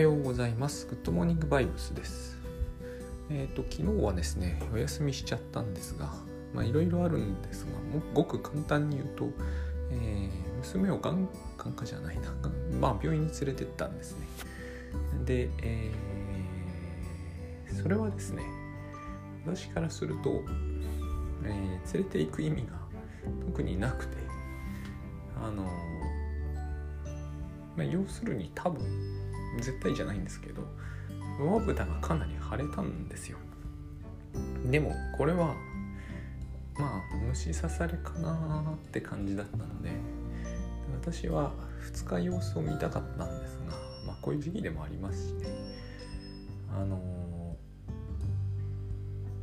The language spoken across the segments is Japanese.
はようございます。グッドモーニングバイブスです。えっ、ー、と、昨日はですね、お休みしちゃったんですが、まあ、いろいろあるんですが、もごく簡単に言うと、えー、娘をがん、眼科じゃないな、まあ、病院に連れてったんですね。で、えー、それはですね、私からすると、えー、連れて行く意味が特になくて、あのまあ、要するに多分絶対じゃないんですけど上蓋がかなり腫れたんですよ。でもこれはまあ虫刺されかなって感じだったので私は2日様子を見たかったんですが、まあ、こういう時期でもありますしね。あの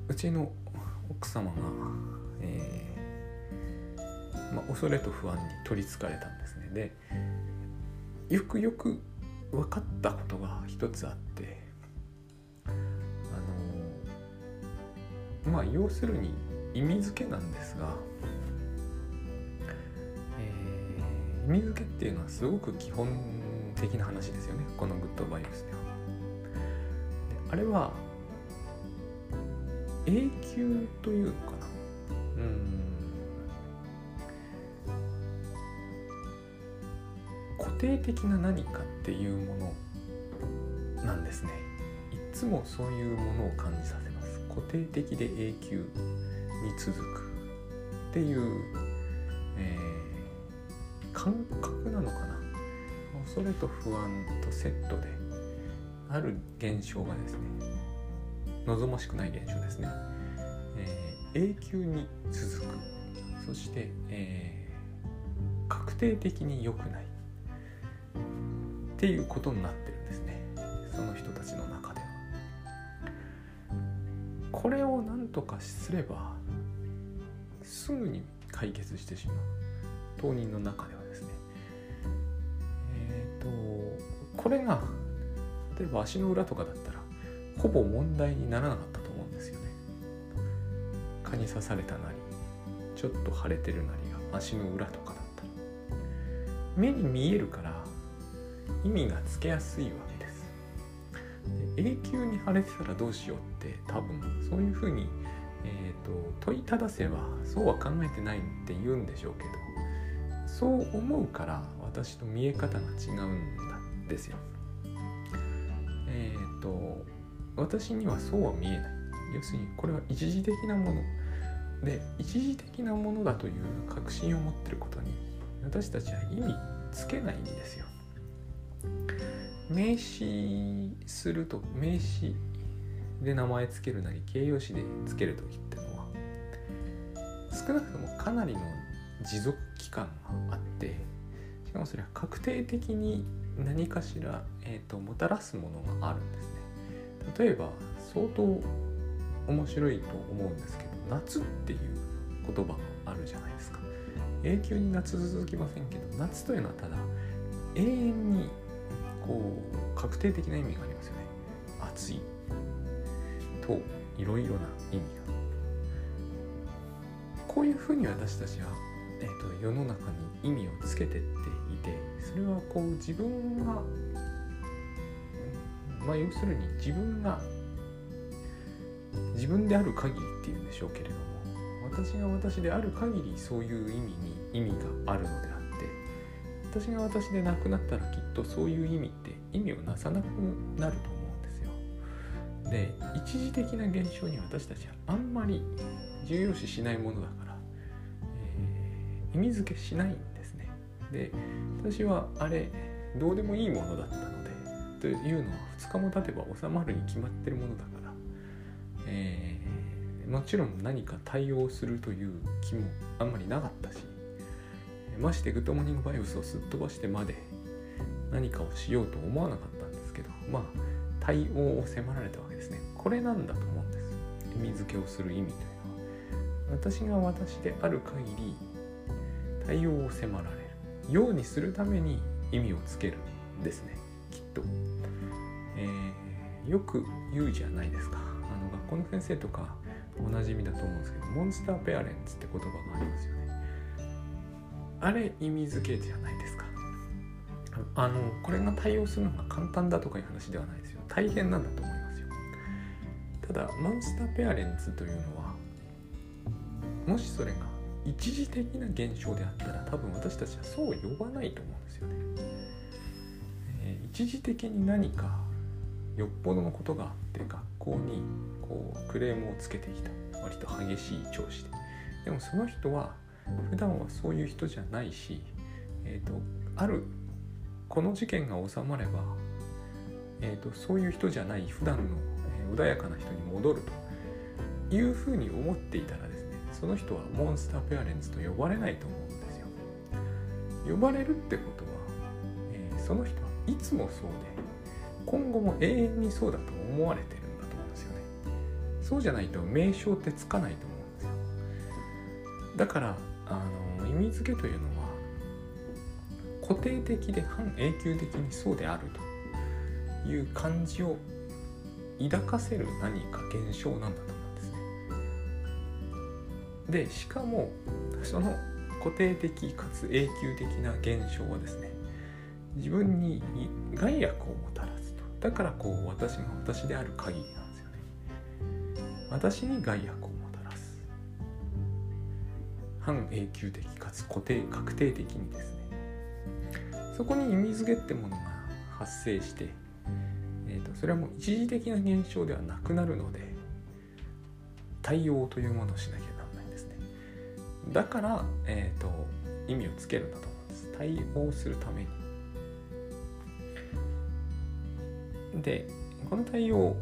うちの奥様が、えーまあ、恐れと不安に取りつかれたんですね。でよくよく分かったことが一つあってあのまあ要するに意味付けなんですが、えー、意味付けっていうのはすごく基本的な話ですよね。このグッドバイブスでは。あれは永久というのかな。うん。定的な何かっていうものなんですね。いつもそういうものを感じさせます。固定的で永久に続くっていう、えー、感覚なのかな。恐れと不安とセットである現象がですね望ましくない現象ですね、えー、永久に続く。そして、えー、確定的に良くない。っていうことになってるんですね。その人たちの中では。これを何とかすればすぐに解決してしまう。当人の中ではですね。えっ、ー、とこれが例えば足の裏とかだったらほぼ問題にならなかったと思うんですよね。蚊に刺されたなりちょっと腫れてるなりが足の裏とかだったら。目に見えるから意味がつけやすいわけです。で永久に晴れてたらどうしようって多分そういうふうに、えーと、問いただせばそうは考えてないって言うんでしょうけどそう思うから私と見え方が違うんですよ。えっ、ー、と私にはそうは見えない。要するにこれは一時的なもの。で一時的なものだという確信を持ってることに私たちは意味つけないんですよ。名詞すると名詞で名前つけるなり形容詞でつける時ってのは少なくともかなりの持続期間があってしかもそれは確定的に何かしら、えーと、もたらすものがあるんですね。例えば相当面白いと思うんですけど夏っていう言葉があるじゃないですか。永久に夏続きませんけど夏というのはただ永遠にこう確定的な意味がありますよね。熱い。といろいろな意味が。こういうふうに私たちは、えーと、世の中に意味をつけてっていてそれはこう自分がまあ要するに自分が自分である限りっていうんでしょうけれども私が私である限りそういう意味に意味があるのであ私が私でなくなったらきっとそういう意味って意味をなさなくなると思うんですよ。で一時的な現象に私たちはあんまり重要視しないものだから、えー、意味付けしないんですね。で私はあれどうでもいいものだったのでというのは2日も経てば収まるに決まってるものだから、えー、もちろん何か対応するという気もあんまりなかったしましてグッドモーニングバイブスをすっ飛ばしてまで何かをしようと思わなかったんですけどまあ対応を迫られたわけですね。これなんだと思うんです。意味付けをする意味というのは。私が私である限り対応を迫られる。ようにするために意味をつけるんですね。きっと、えー、よく言うじゃないですか。あの学校の先生とかおなじみだと思うんですけどモンスターペアレンツって言葉がありますよね。あれ意味付けじゃないですか。あのこれが対応するのが簡単だとかいう話ではないですよ。大変なんだと思いますよ。ただモンスターペアレンツというのはもしそれが一時的な現象であったら多分私たちはそう呼ばないと思うんですよね、えー、一時的に何かよっぽどのことがあって学校にこうクレームをつけてきた。割と激しい調子で。でもその人は普段はそういう人じゃないし、えーと、あるこの事件が収まれば、えーと、そういう人じゃない普段の、え、穏やかな人に戻るというふうに思っていたらですねその人はモンスターペアレンツと呼ばれないと思うんですよ。呼ばれるってことは、えー、その人はいつもそうで今後も永遠にそうだと思われてるんだと思うんですよね。そうじゃないと名称ってつかないと思うんですよ。だからあの意味付けというのは固定的で半永久的にそうであるという感じを抱かせる何か現象なんだと思うんですね。でしかもその固定的かつ永久的な現象はですね自分に害悪をもたらすとだからこう私が私である限りなんですよね私に害悪半永久的かつ固定確定的にですね。そこに意味付けってものが発生して、えーと、それはもう一時的な現象ではなくなるので対応というものをしなきゃならないんですね。だから、えーと、意味をつけるんだと思うんです。対応するために。でこの対応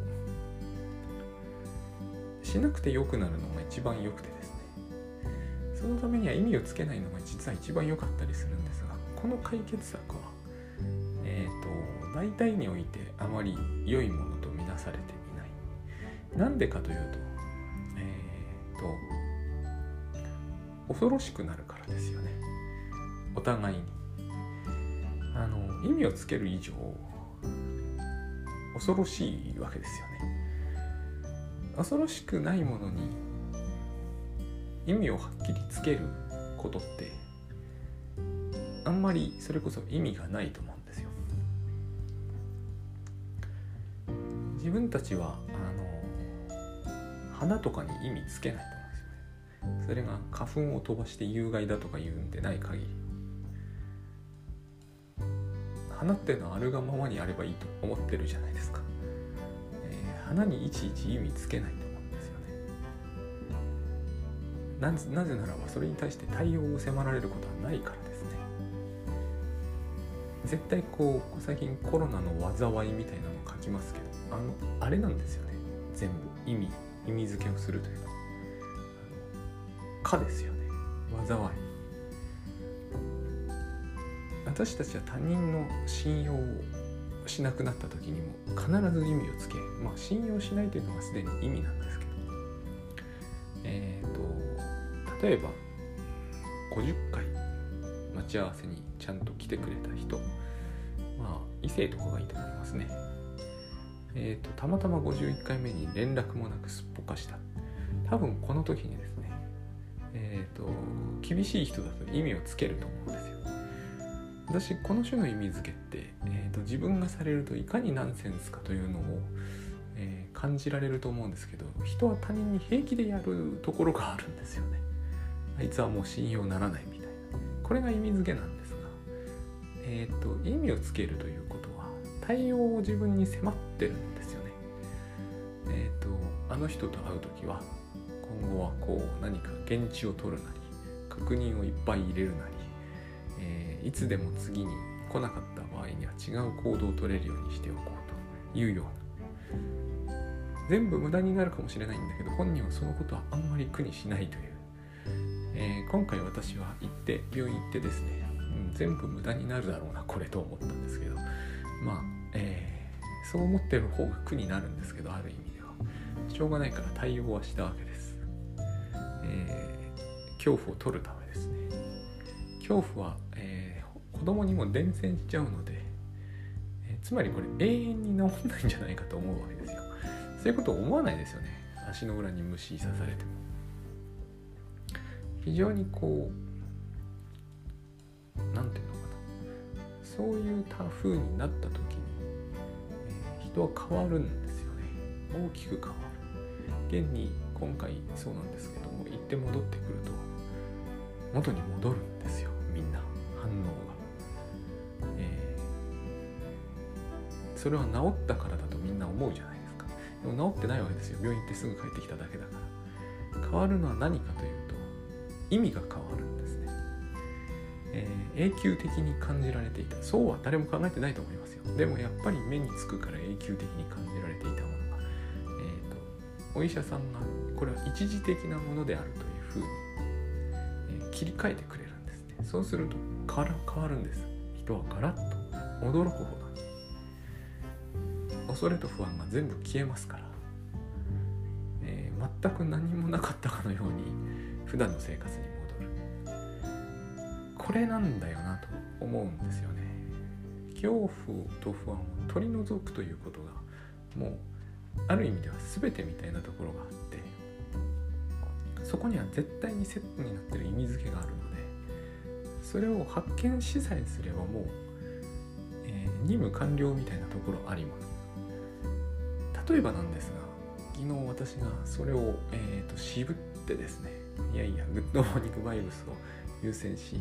しなくて良くなるのが一番良くてそのためには意味をつけないのが実は一番良かったりするんですがこの解決策はえっ、ー、と大体においてあまり良いものとみなされていない。なんでかというとえっ、ー、と恐ろしくなるからですよね。お互いに。あの意味をつける以上恐ろしいわけですよね。恐ろしくないものに意味をはっきりつけることってあんまりそれこそ意味がないと思うんですよ。自分たちはあの花とかに意味つけないと思うんですよね。それが花粉を飛ばして有害だとか言うんでない限り。花っていうのはあるがままにあればいいと思ってるじゃないですか。えー、花にいちいち意味つけないと思うん。なぜならばそれに対して対応を迫られることはないからですね。絶対こう最近コロナの災いみたいなの書きますけどあのあれなんですよね。全部。意味意味付けをするというの「か」ですよね。災い。私たちは他人の信用をしなくなった時にも必ず意味をつけまあ信用しないというのはすでに意味なんですけど。えっ、ー、と例えば50回待ち合わせにちゃんと来てくれた人。まあ異性とかがいいと思いますね。えっ、ー、とたまたま51回目に連絡もなくすっぽかした。多分この時にですねえっ、ー、と厳しい人だと意味をつけると思うんですよ。私この種の意味付けって、えーと、自分がされるといかにナンセンスかというのを、え、感じられると思うんですけど人は他人に平気でやるところがあるんですよね。あいつはもう信用ならないみたいな。これが意味付けなんですがえっ、と意味をつけるということは対応を自分に迫ってるんですよね。えっ、とあの人と会う時は今後はこう何か現地を取るなり確認をいっぱい入れるなりえー、いつでも次に来なかった場合には違う行動を取れるようにしておこうというような。全部無駄になるかもしれないんだけど本人はそのことはあんまり苦にしないという、えー、今回私は行って病院行ってですね、うん、全部無駄になるだろうなこれと思ったんですけどまあ、えー、そう思ってる方が苦になるんですけどある意味では。しょうがないから対応はしたわけです、えー、恐怖を取るためですね。恐怖はえ子供にも伝染しちゃうので、えつまりこれ永遠に治んないんじゃないかと思うわけですよ。そういうことを思わないですよね。足の裏に虫刺されても。非常にこう何て言うのかな。そういう風になった時に、えー、人は変わるんですよね。大きく変わる。現に今回そうなんですけども行って戻ってくると元に戻るんですよみんな。反応が、えー、それは治ったからだとみんな思うじゃないですか。でも治ってないわけですよ。病院行ってすぐ帰ってきただけだから。変わるのは何かというと意味が変わるんですね、えー、永久的に感じられていた。そうは誰も考えてないと思いますよ。でもやっぱり目につくから永久的に感じられていたものが、えーと、お医者さんがこれは一時的なものであるというふうに切り替えてくれるんですね。そうすると変わる変わるんです。人はガラッと驚くほどに。恐れと不安が全部消えますから、えー、全く何もなかったかのように普段の生活に戻る。これなんだよなと思うんですよね。恐怖と不安を取り除くということがもうある意味では全てみたいなところがあってそこには絶対にセットになってる意味付けがあるのでそれを発見しさえすればもう、えー、任務完了みたいなところあります。例えばなんですが昨日私がそれを、えーと、渋ってですねいやいやグッドモーニングバイブスを優先し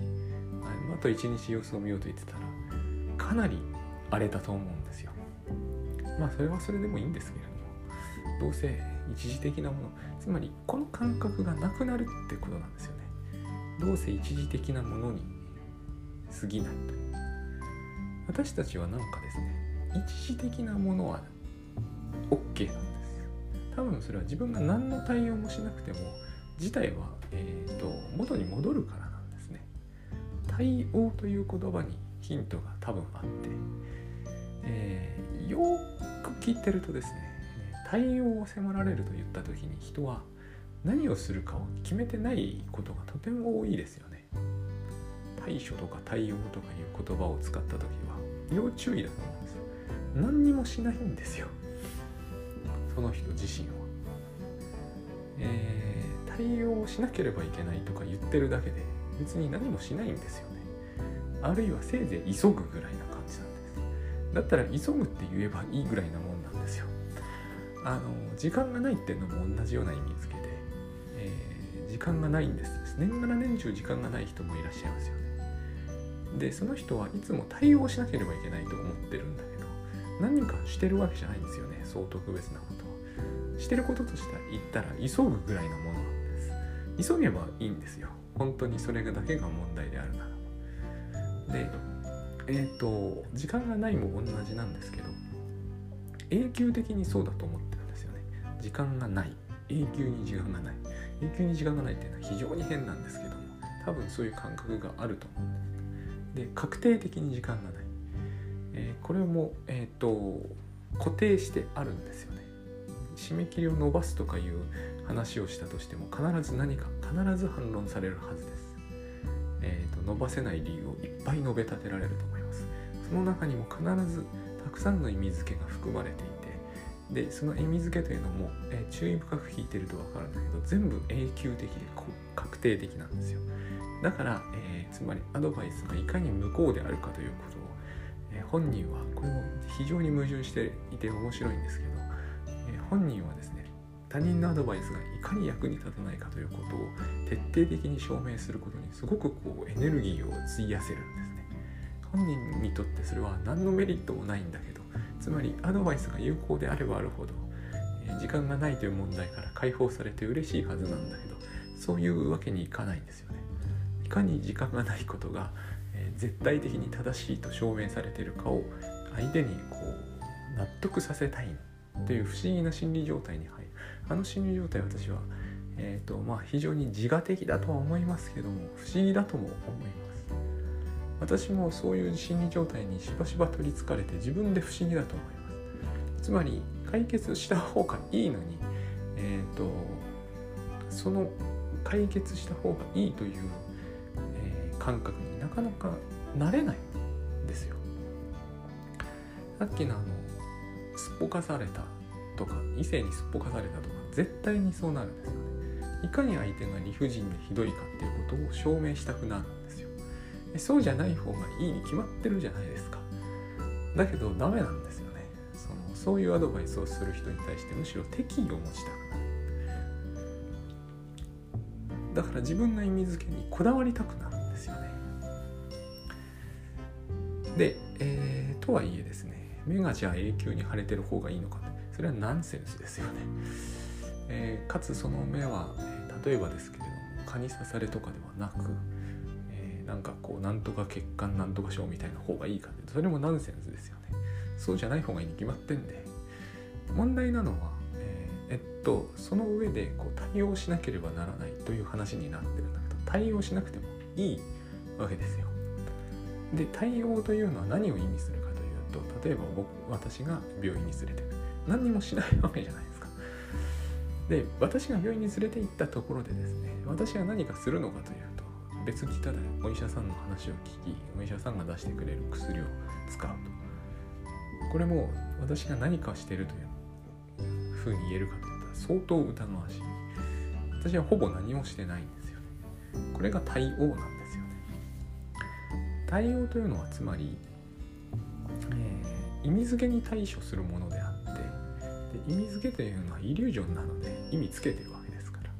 あと一日様子を見ようと言ってたらかなり荒れたと思うんですよ。まあそれはそれでもいいんですけれどもどうせ一時的なものつまりこの感覚がなくなるってことなんですよね。どうせ一時的なものに過ぎないと。私たちはなんかですね一時的なものは OK なんです多分それは自分が何の対応もしなくても自体は、えーと、元に戻るからなんですね対応という言葉にヒントが多分あって、えー、よく聞いてるとですね対応を迫られると言った時に人は何をするかを決めてないことがとても多いですよね。対処とか対応とかいう言葉を使った時は要注意だと思うんですよ。何にもしないんですよ。その人自身は。えー、対応しなければいけないとか言ってるだけで別に何もしないんですよね。あるいはせいぜい急ぐぐらいな感じなんです。だったら急ぐって言えばいいぐらいなもんなんですよ。あの時間がないっていうのも同じような意味付けで、えー、時間がないんです年がら年中時間がない人もいらっしゃいますよねでその人はいつも対応しなければいけないと思ってるんだけど何かしてるわけじゃないんですよねそう特別なことはしてることとしては言ったら急ぐぐらいのものなんです急げばいいんですよ。本当にそれだけが問題であるなら。でえっ、ー、と時間がないも同じなんですけど永久的にそうだと思ってるんですよね。時間がない。永久に時間がない。永久に時間がないっていうのは非常に変なんですけども多分そういう感覚があると思うんですで確定的に時間がない、えー、これも、えーと、固定してあるんですよね。締め切りを伸ばすとかいう話をしたとしても必ず何か必ず反論されるはずです、えーと伸ばせない理由をいっぱい述べ立てられると思います。その中にも必ずたくさんの意味付けが含まれていてでその意味付けというのも、えー、注意深く聞いてると分かるんだけど全部永久的で確定的なんですよ。だから、えー、つまりアドバイスがいかに無効であるかということを、えー、本人はこれも非常に矛盾していて面白いんですけど、え本人はですね他人のアドバイスがいかに役に立たないかということを徹底的に証明することにすごくこうエネルギーを費やせるんですね。本人にとってそれは何のメリットもないんだけどつまりアドバイスが有効であればあるほど、時間がないという問題から解放されて嬉しいはずなんだけどそういうわけにいかないんですよね。いかに時間がないことが、絶対的に正しいと証明されているかを相手にこう納得させたい。という不思議な心理状態に入る。あの心理状態私は、えーとまあ、非常に自我的だとは思いますけども不思議だとも思います。私もそういう心理状態にしばしば取りつかれて自分で不思議だと思います。つまり解決した方がいいのにえっ、ー、とその解決した方がいいという、えー、感覚になかなかなれないんですよ。さっきのあのすっぽかされたとか異性にすっぽかされたとか絶対にそうなるんですよね。いかに相手が理不尽でひどいかっていうことを証明したくなるんですよ。そうじゃない方がいいに決まってるじゃないですか。だけどダメなんですよね。そのそういうアドバイスをする人に対してむしろ敵意を持ちたくなる。だから自分の意味付けにこだわりたくなるんですよね。で、えー、とはいえですね目がじゃあ永久に腫れてる方がいいのかって。それはナンセンスですよね、えー、かつその目は、え、例えばですけれども蚊に刺されとかではなく、えー、なんかこうなんとか血管なんとか症みたいな方がいいかって。それもナンセンスですよね。そうじゃない方がいいに決まってんで。問題なのはえっとその上でこう対応しなければならないという話になってるんだけど対応しなくてもいいわけですよ。で対応というのは何を意味すると例えば僕私が病院に連れてく何にもしないわけじゃないですか。で私が病院に連れて行ったところでですね私が何かするのかというと別にただお医者さんの話を聞きお医者さんが出してくれる薬を使うと。これも私が何かしてるというふうに言えるかというと相当疑わしい。私はほぼ何もしてないんですよね。これが対応なんですよね。対応というのはつまり、えー、意味付けに対処するものであってで意味付けというのはイリュージョンなので意味つけてるわけですから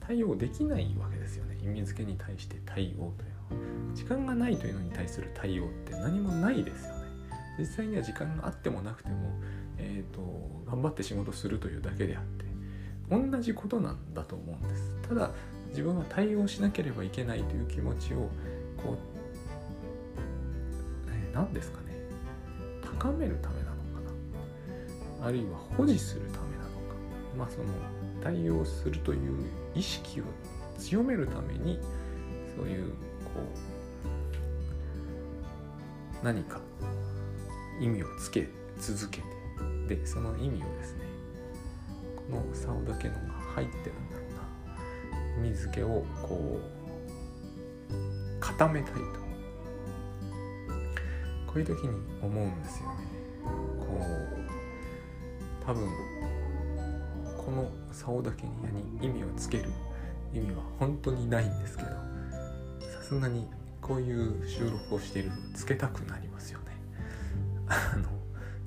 対応できないわけですよね。意味付けに対して対応というのは。時間がないというのに対する対応って何もないですよね。実際には時間があってもなくてもえーと、頑張って仕事するというだけであって同じことなんだと思うんです。ただ自分は対応しなければいけないという気持ちをこう、えー、何ですかね。高めるためなのかな？あるいは保持するためなのか？まあその対応するという意識を強めるためにそういうこう何か意味をつけ続けてでその意味をですねこの竿だけのが入ってるんだろうな。水気をこう固めたいと。ういう時に思うんですよね。こう多分この竿だけに意味をつける意味は本当にないんですけどさすがにこういう収録をしているとつけたくなりますよね。あの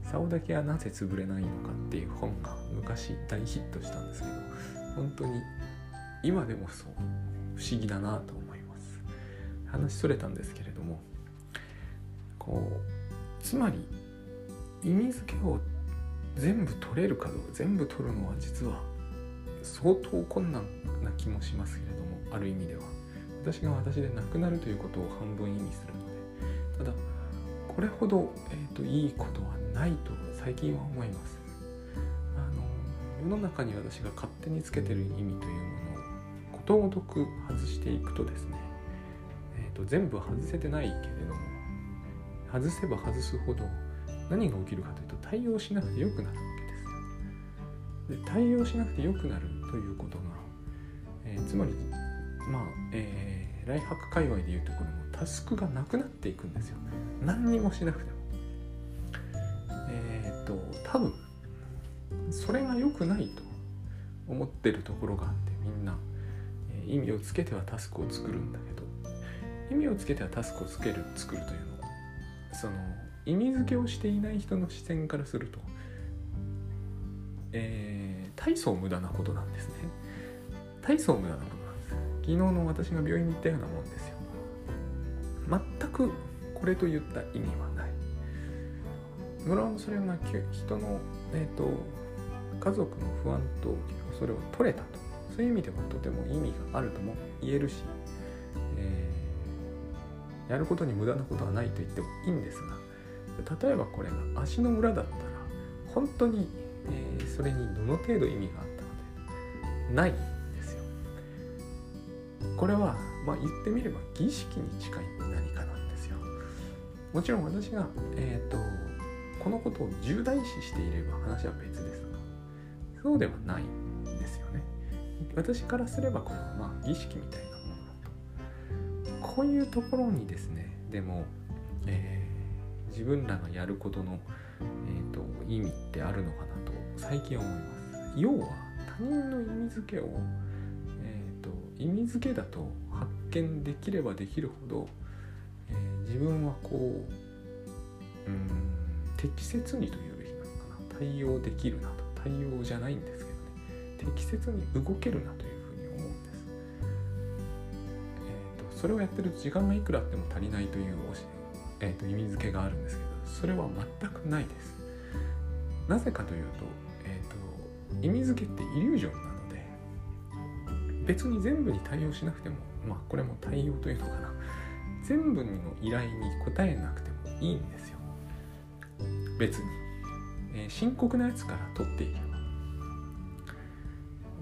竿だけはなぜ潰れないのかっていう本が昔大ヒットしたんですけど本当に今でもそう。不思議だなと思います。話それたんですけれどこうつまり意味付けを全部取れるかどうか全部取るのは実は相当困難な気もしますけれどもある意味では。私が私でなくなるということを半分意味するので。ただこれほど、えーと、いいことはないと最近は思います。あの世の中に私が勝手につけてる意味というものをことごとく外していくとですね、えーと、全部外せてないけれど外せば外すほど何が起きるかというと対応しなくて良くなるわけです。で対応しなくて良くなるということが、えー、つまりまあ、えー、ライハック界隈でいうところのタスクがなくなっていくんですよ。何にもしなくても。えっ、と多分それが良くないと思ってるところがあってみんな、えー、意味をつけてはタスクを作るんだけど意味をつけてはタスクをつける作るというのはその意味付けをしていない人の視線からすると、えー、大層無駄なことなんですね。大層無駄なことなんです。昨日の私が病院に行ったようなもんですよ。全くこれといった意味はない。無論それが人の、えーと、家族の不安とそれを取れたと。そういう意味ではとても意味があるとも言えるし、やることに無駄なことはないと言ってもいいんですが例えばこれが足の裏だったら本当に、えー、それにどの程度意味があったかというとないんですよ。これは、まあ、言ってみれば儀式に近い何かなんですよ。もちろん私が、えーとこのことを重大視していれば話は別ですがそうではないんですよね私からすればこれはまあ儀式みたいなこういうところにですねでも、えー、自分らがやることの、えーと、意味ってあるのかなと最近思います。要は他人の意味付けを、えーと、意味付けだと発見できればできるほど、え自分はこううん適切にというべきなのかな。対応できるなと。対応じゃないんですけどね。適切に動けるなというそれをやってると時間がいくらあっても足りないというえーと、意味付けがあるんですけどそれは全くないです。なぜかというと,、えーと、意味付けってイリュージョンなので別に全部に対応しなくてもまあこれも対応というのかな。全部の依頼に答えなくてもいいんですよ。別に、えー、深刻なやつから取っていけば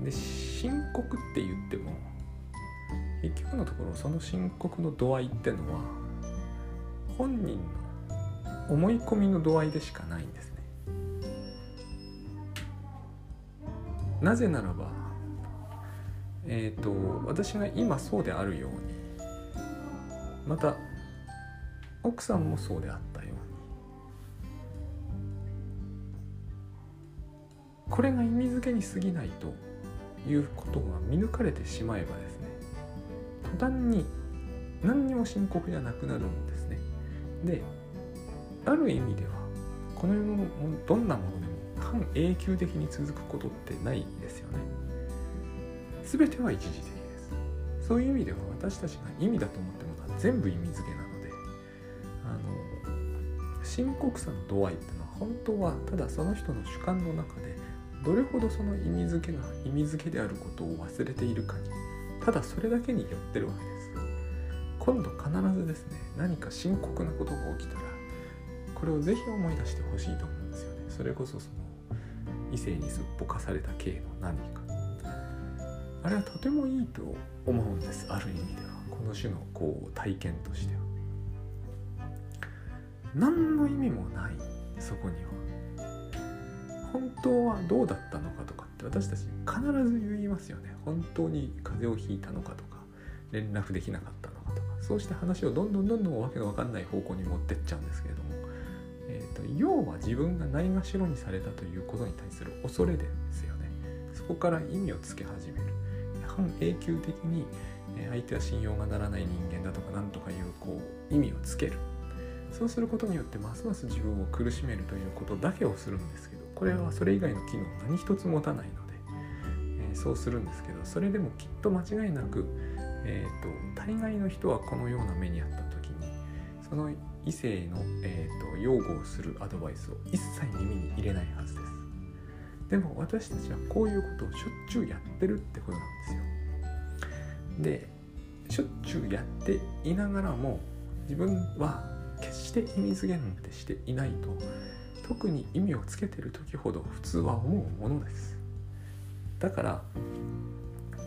で深刻って言っても結局のところその深刻の度合いってのは本人の思い込みの度合いでしかないんですね。なぜならばえっ、ー、と私が今そうであるようにまた奥さんもそうであったようにこれが意味付けに過ぎないということが見抜かれてしまえばですね途端に何にも深刻じゃなくなるんですね。である意味ではこの世のどんなものでも半永久的に続くことってないですよね。全ては一時的です。そういう意味では私たちが意味だと思ってものは全部意味付けなのであの深刻さの度合いっていうのは本当はただその人の主観の中でどれほどその意味付けが意味付けであることを忘れているかにただそれだけによってるわけです。今度必ずですね何か深刻なことが起きたらこれをぜひ思い出してほしいと思うんですよね。それこそその異性にすっぽかされた系の何か。あれはとてもいいと思うんですある意味では。この種のこう体験としては。何の意味もないそこには。本当はどうだったのかとか私たち必ず言いますよね。本当に風邪をひいたのかとか連絡できなかったのかとか。そうして話をどんどんどんどんわけが分かんない方向に持ってっちゃうんですけれども、えーと、要は自分がないがしろにされたということに対する恐れですよね。そこから意味をつけ始める。半永久的に相手は信用がならない人間だとか何とかいうこう意味をつける。そうすることによってますます自分を苦しめるということだけをするんですけどこれはそれ以外の機能何一つ持たないので、えー、そうするんですけどそれでもきっと間違いなく、えーと、大概の人はこのような目にあった時にその異性の、えーと、擁護をするアドバイスを一切耳に入れないはずです。でも私たちはこういうことをしょっちゅうやってるってことなんですよ。でしょっちゅうやっていながらも自分は決して意味付けなんてしていないと特に意味をつけてる時ほど普通は思うものです。だから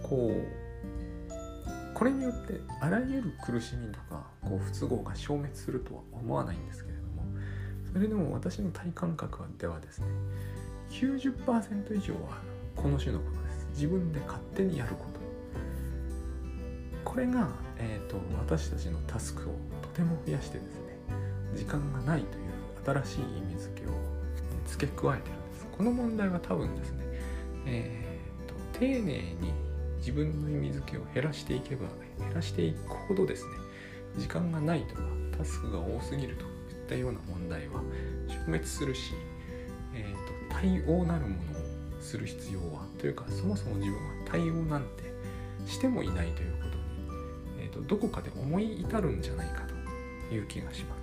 こうこれによってあらゆる苦しみとかこう不都合が消滅するとは思わないんですけれどもそれでも私の体感覚ではですね90%以上はこの種のことです。自分で勝手にやること。これが、えーと、私たちのタスクをとても増やしてですね時間がないという新しい意味付けを付け加えてるんですこの問題は多分ですね、えーと、丁寧に自分の意味付けを減らしていけば減らしていくほどですね時間がないとかタスクが多すぎるといったような問題は消滅するし、えーと、対応なるものをする必要はというかそもそも自分は対応なんてしてもいないということに、えーとどこかで思い至るんじゃないかという気がします。